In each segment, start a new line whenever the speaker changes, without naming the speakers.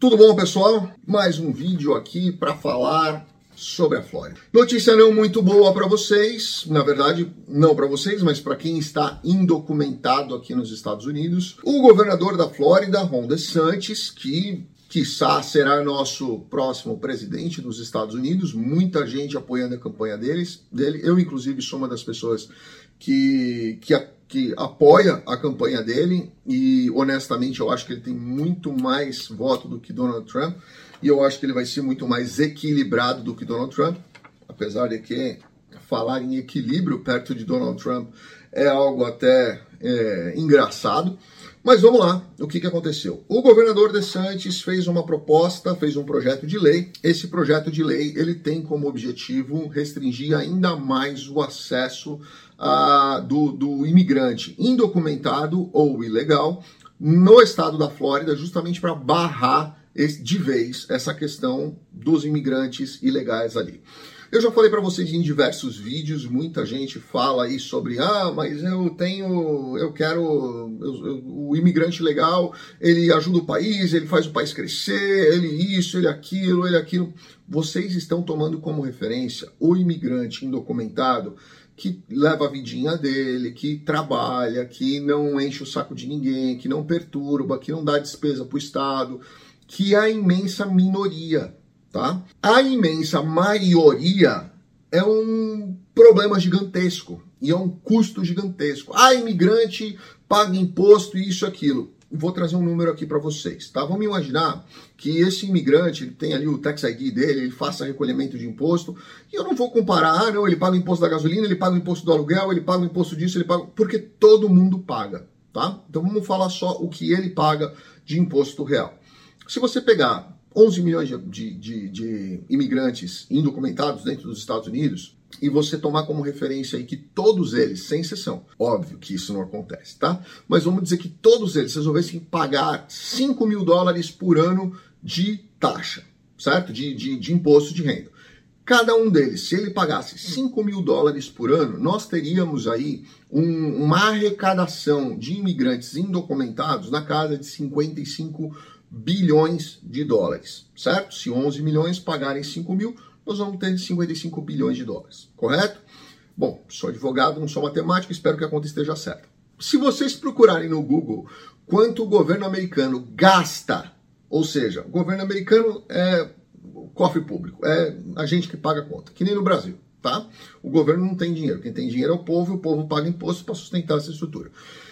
Tudo bom, pessoal? Mais um vídeo aqui para falar sobre a Flórida. Notícia não muito boa para vocês, na verdade, não para vocês, mas para quem está indocumentado aqui nos Estados Unidos. O governador da Flórida, Ron DeSantis, que quiçá será nosso próximo presidente dos Estados Unidos, muita gente apoiando a campanha deles, dele. Eu, inclusive, sou uma das pessoas que, que, que apoia a campanha dele e, honestamente, eu acho que ele tem muito mais voto do que Donald Trump e eu acho que ele vai ser muito mais equilibrado do que Donald Trump, apesar de que falar em equilíbrio perto de Donald Trump é algo até é, engraçado. Mas vamos lá, o que, que aconteceu? O governador DeSantis fez uma proposta, fez um projeto de lei. Esse projeto de lei ele tem como objetivo restringir ainda mais o acesso uh, do, do imigrante indocumentado ou ilegal no estado da Flórida, justamente para barrar de vez essa questão dos imigrantes ilegais ali. Eu já falei para vocês em diversos vídeos, muita gente fala aí sobre, ah, mas eu tenho, eu quero, eu, eu, o imigrante legal, ele ajuda o país, ele faz o país crescer, ele isso, ele aquilo, ele aquilo. Vocês estão tomando como referência o imigrante indocumentado que leva a vidinha dele, que trabalha, que não enche o saco de ninguém, que não perturba, que não dá despesa para o Estado, que é a imensa minoria tá? A imensa maioria é um problema gigantesco e é um custo gigantesco. Ah, imigrante paga imposto e isso aquilo. Vou trazer um número aqui para vocês, tá? Vamos imaginar que esse imigrante ele tem ali o tax ID dele, ele faça recolhimento de imposto, e eu não vou comparar, ah, não, ele paga o imposto da gasolina, ele paga o imposto do aluguel, ele paga o imposto disso, ele paga, porque todo mundo paga, tá? Então vamos falar só o que ele paga de imposto real. Se você pegar 11 milhões de, de, de, imigrantes indocumentados dentro dos Estados Unidos e você tomar como referência aí que todos eles, sem exceção, óbvio que isso não acontece, tá? Mas vamos dizer que todos eles resolvessem pagar 5 mil dólares por ano de taxa, certo? De, de, de imposto de renda. Cada um deles, se ele pagasse 5 mil dólares por ano, nós teríamos aí um, uma arrecadação de imigrantes indocumentados na casa de 55 bilhões de dólares, certo? Se 11 milhões pagarem 5 mil, nós vamos ter 55 bilhões de dólares, correto? Bom, sou advogado, não sou matemático, espero que a conta esteja certa. Se vocês procurarem no Google quanto o governo americano gasta, ou seja, o governo americano é cofre público, é a gente que paga a conta, que nem no Brasil, tá? O governo não tem dinheiro, quem tem dinheiro é o povo, o povo paga imposto para sustentar essa estrutura.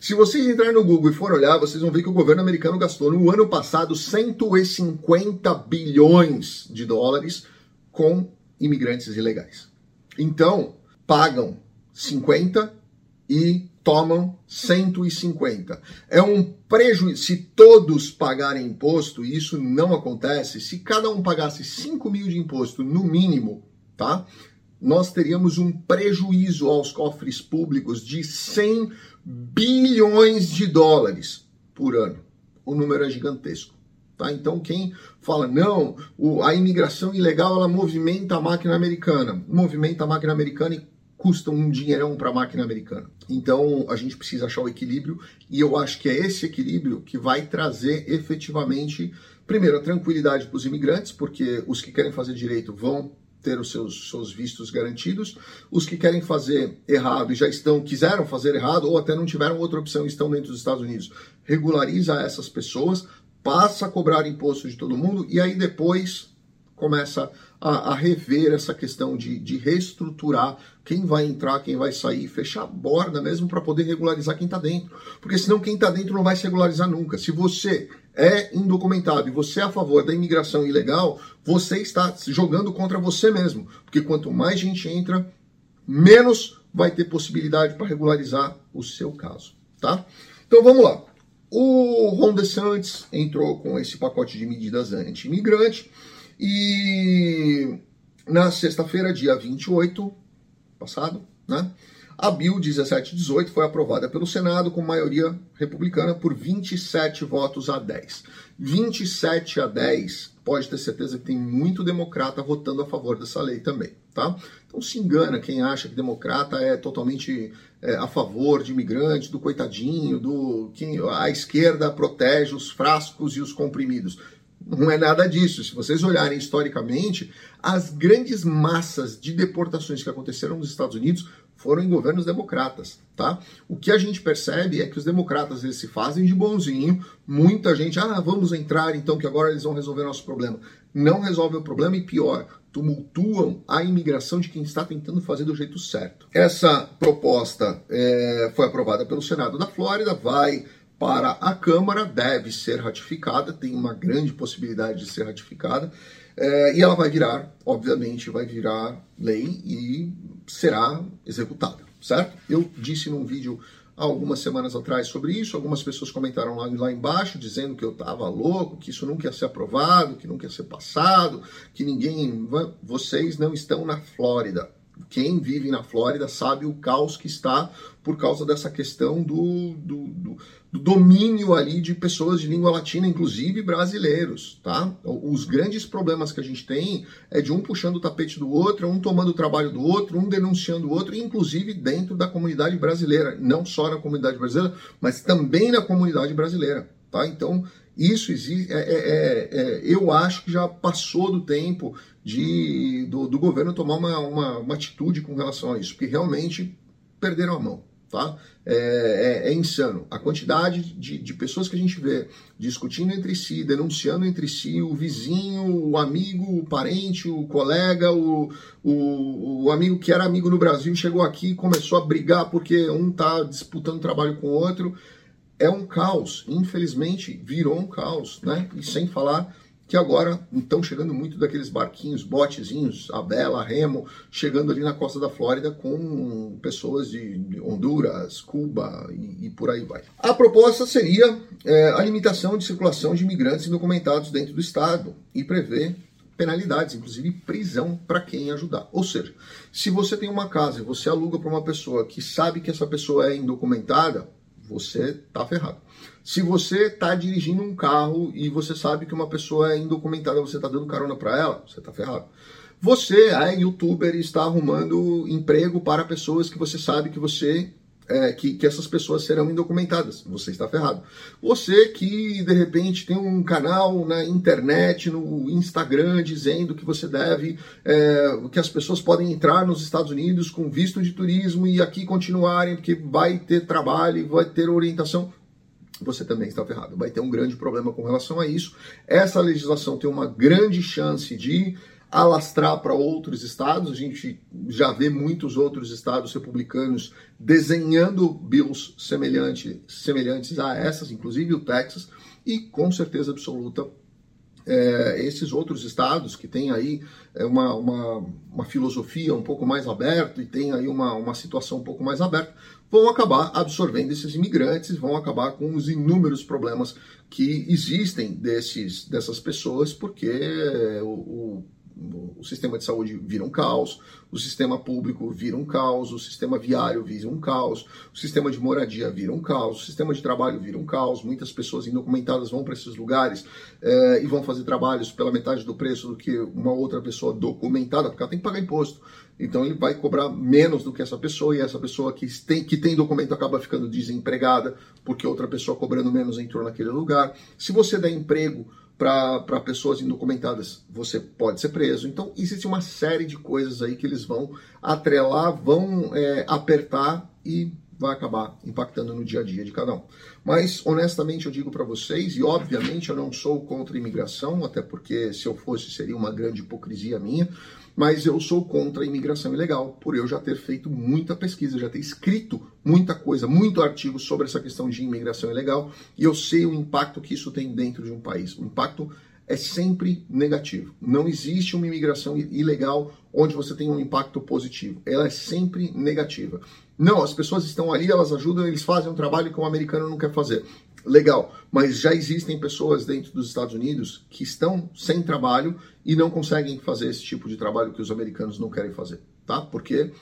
Se vocês entrarem no Google e for olhar, vocês vão ver que o governo americano gastou no ano passado 150 bilhões de dólares com imigrantes ilegais. Então, pagam 50 e tomam 150. É um prejuízo. Se todos pagarem imposto, e isso não acontece, se cada um pagasse 5 mil de imposto no mínimo, tá? Nós teríamos um prejuízo aos cofres públicos de 100 bilhões de dólares por ano. O número é gigantesco. Tá? Então, quem fala, não, a imigração ilegal ela movimenta a máquina americana, movimenta a máquina americana e custa um dinheirão para a máquina americana. Então, a gente precisa achar o equilíbrio e eu acho que é esse equilíbrio que vai trazer efetivamente, primeiro, a tranquilidade para os imigrantes, porque os que querem fazer direito vão ter os seus, seus vistos garantidos. Os que querem fazer errado e já estão, quiseram fazer errado ou até não tiveram outra opção e estão dentro dos Estados Unidos, regulariza essas pessoas, passa a cobrar imposto de todo mundo e aí depois começa a, a, rever essa questão de, de reestruturar quem vai entrar, quem vai sair, fechar a borda mesmo para poder regularizar quem está dentro. Porque senão quem está dentro não vai se regularizar nunca. Se você é indocumentado e você é a favor da imigração ilegal, você está jogando contra você mesmo. Porque quanto mais gente entra, menos vai ter possibilidade para regularizar o seu caso. Tá? Então vamos lá. O Ron DeSantis entrou com esse pacote de medidas anti-imigrante e na sexta-feira, dia 28, passado, né? A Bill 1718 foi aprovada pelo Senado com maioria republicana por 27 votos a 10. 27 a 10, pode ter certeza que tem muito democrata votando a favor dessa lei também, tá? Então se engana quem acha que democrata é totalmente é, a favor de imigrantes, do coitadinho, do quem a esquerda protege os frascos e os comprimidos. Não é nada disso. Se vocês olharem historicamente, as grandes massas de deportações que aconteceram nos Estados Unidos foram em governos democratas, tá? O que a gente percebe é que os democratas eles se fazem de bonzinho, muita gente, ah, vamos entrar então que agora eles vão resolver nosso problema. Não resolve o problema e pior, tumultuam a imigração de quem está tentando fazer do jeito certo. Essa proposta é, foi aprovada pelo Senado da Flórida, vai para a Câmara, deve ser ratificada, tem uma grande possibilidade de ser ratificada, é, e ela vai virar, obviamente, vai virar lei e será executada, certo? Eu disse num vídeo algumas semanas atrás sobre isso, algumas pessoas comentaram lá, lá embaixo dizendo que eu estava louco, que isso nunca ia ser aprovado, que nunca ia ser passado, que ninguém. Vocês não estão na Flórida. Quem vive na Flórida sabe o caos que está por causa dessa questão do, do, do, do, domínio ali de pessoas de língua latina, inclusive brasileiros, tá? Os grandes problemas que a gente tem é de um puxando o tapete do outro, um tomando o trabalho do outro, um denunciando o outro, inclusive dentro da comunidade brasileira, não só na comunidade brasileira, mas também na comunidade brasileira, tá? Então, isso existe, é, é, é, é, eu acho que já passou do tempo de, do, do governo tomar uma, uma, uma atitude com relação a isso, porque realmente perderam a mão. Tá? É, é, é, insano. A quantidade de, de pessoas que a gente vê discutindo entre si, denunciando entre si, o vizinho, o amigo, o parente, o colega, o, o, o amigo que era amigo no Brasil chegou aqui e começou a brigar porque um está disputando trabalho com o outro. É um caos. Infelizmente, virou um caos. Né? E sem falar que agora estão chegando muito daqueles barquinhos, botezinhos, a Bela, a Remo, chegando ali na costa da Flórida com pessoas de Honduras, Cuba e, e por aí vai. A proposta seria é, a limitação de circulação de imigrantes indocumentados dentro do estado e prevê penalidades, inclusive prisão para quem ajudar. Ou seja, se você tem uma casa e você aluga para uma pessoa que sabe que essa pessoa é indocumentada, você tá ferrado. Se você está dirigindo um carro e você sabe que uma pessoa é indocumentada, você está dando carona para ela, você está ferrado. Você é youtuber e está arrumando emprego para pessoas que você sabe que você é, que, que, essas pessoas serão indocumentadas. Você está ferrado. Você que de repente tem um canal na internet, no Instagram, dizendo que você deve, é, que as pessoas podem entrar nos Estados Unidos com visto de turismo e aqui continuarem, porque vai ter trabalho, vai ter orientação. Você também está ferrado. Vai ter um grande problema com relação a isso. Essa legislação tem uma grande chance de alastrar para outros estados. A gente já vê muitos outros estados republicanos desenhando bills semelhante, semelhantes a essas, inclusive o Texas, e com certeza absoluta é, esses outros estados que têm aí é, uma, uma, uma, filosofia um pouco mais aberta e tem aí uma, uma situação um pouco mais aberta, vão acabar absorvendo esses imigrantes, vão acabar com os inúmeros problemas que existem desses, dessas pessoas, porque o, o o sistema de saúde vira um caos, o sistema público vira um caos, o sistema viário vira um caos, o sistema de moradia vira um caos, o sistema de trabalho vira um caos. Muitas pessoas indocumentadas vão para esses lugares é, e vão fazer trabalhos pela metade do preço do que uma outra pessoa documentada, porque ela tem que pagar imposto. Então ele vai cobrar menos do que essa pessoa e essa pessoa que tem, que tem documento acaba ficando desempregada porque outra pessoa cobrando menos entrou naquele lugar. Se você der emprego para pessoas indocumentadas, você pode ser preso. Então, existe uma série de coisas aí que eles vão atrelar, vão é, apertar e vai acabar impactando no dia a dia de cada um. Mas, honestamente, eu digo para vocês, e obviamente eu não sou contra a imigração, até porque se eu fosse seria uma grande hipocrisia minha, mas eu sou contra a imigração ilegal, por eu já ter feito muita pesquisa, já ter escrito muita coisa, muito artigo sobre essa questão de imigração ilegal, e eu sei o impacto que isso tem dentro de um país. O impacto é sempre negativo. Não existe uma imigração ilegal onde você tem um impacto positivo. Ela é sempre negativa. Não, as pessoas estão ali, elas ajudam, eles fazem um trabalho que o americano não quer fazer. Legal, mas já existem pessoas dentro dos Estados Unidos que estão sem trabalho e não conseguem fazer esse tipo de trabalho que os americanos não querem fazer, tá? Porque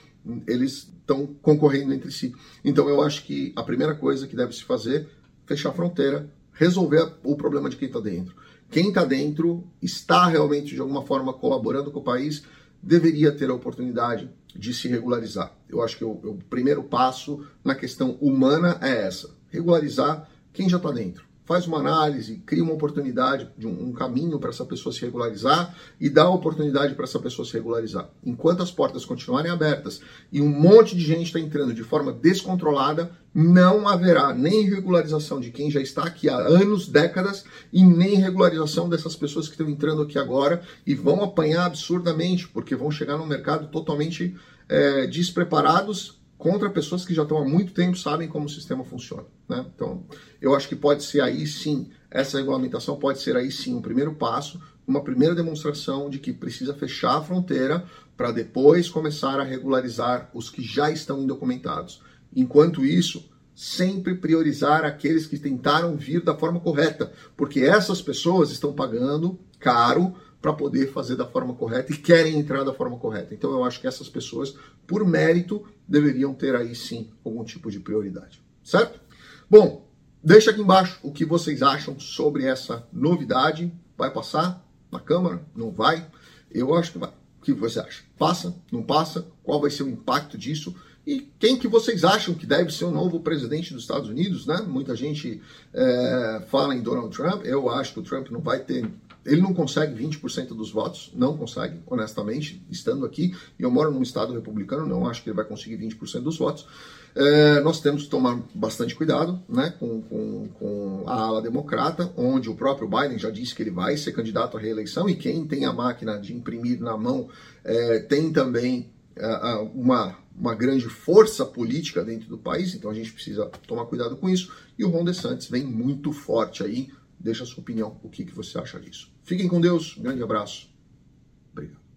eles estão concorrendo entre si. Então eu acho que a primeira coisa que deve se fazer é fechar a fronteira, resolver o problema de quem está dentro. Quem está dentro está realmente de alguma forma colaborando com o país, deveria ter a oportunidade de se regularizar. Eu acho que o, o primeiro passo na questão humana é essa: regularizar quem já está dentro. Faz uma análise, cria uma oportunidade, de um, um caminho para essa pessoa se regularizar e dá oportunidade para essa pessoa se regularizar. Enquanto as portas continuarem abertas e um monte de gente está entrando de forma descontrolada, não haverá nem regularização de quem já está aqui há anos, décadas, e nem regularização dessas pessoas que estão entrando aqui agora e vão apanhar absurdamente, porque vão chegar no mercado totalmente é, despreparados contra pessoas que já estão há muito tempo sabem como o sistema funciona. Né? Então, eu acho que pode ser aí sim, essa regulamentação pode ser aí sim um primeiro passo, uma primeira demonstração de que precisa fechar a fronteira para depois começar a regularizar os que já estão indocumentados. Enquanto isso, sempre priorizar aqueles que tentaram vir da forma correta, porque essas pessoas estão pagando caro para poder fazer da forma correta e querem entrar da forma correta. Então eu acho que essas pessoas, por mérito, deveriam ter aí sim algum tipo de prioridade. Certo? Bom, deixa aqui embaixo o que vocês acham sobre essa novidade. Vai passar na Câmara? Não vai? Eu acho que vai. O que você acha? Passa? Não passa? Qual vai ser o impacto disso? E quem que vocês acham que deve ser o novo presidente dos Estados Unidos, né? Muita gente é, fala em Donald Trump. Eu acho que o Trump não vai ter ele não consegue 20% dos votos, não consegue, honestamente, estando aqui. E eu moro num estado republicano, não acho que ele vai conseguir 20% dos votos. É, nós temos que tomar bastante cuidado né, com, com, com, a ala democrata, onde o próprio Biden já disse que ele vai ser candidato à reeleição, e quem tem a máquina de imprimir na mão é, tem também é, uma, uma grande força política dentro do país, então a gente precisa tomar cuidado com isso. E o Ron DeSantis vem muito forte aí Deixa a sua opinião, o que, que você acha disso. Fiquem com Deus, grande abraço.